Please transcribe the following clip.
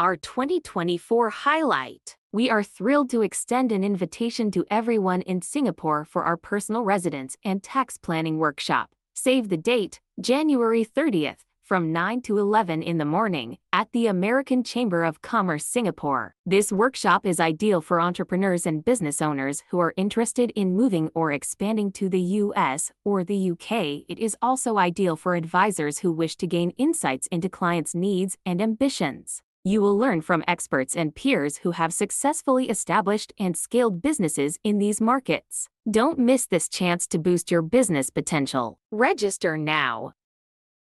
Our 2024 highlight. We are thrilled to extend an invitation to everyone in Singapore for our personal residence and tax planning workshop. Save the date, January 30th, from 9 to 11 in the morning, at the American Chamber of Commerce Singapore. This workshop is ideal for entrepreneurs and business owners who are interested in moving or expanding to the US or the UK. It is also ideal for advisors who wish to gain insights into clients' needs and ambitions. You will learn from experts and peers who have successfully established and scaled businesses in these markets. Don't miss this chance to boost your business potential. Register now.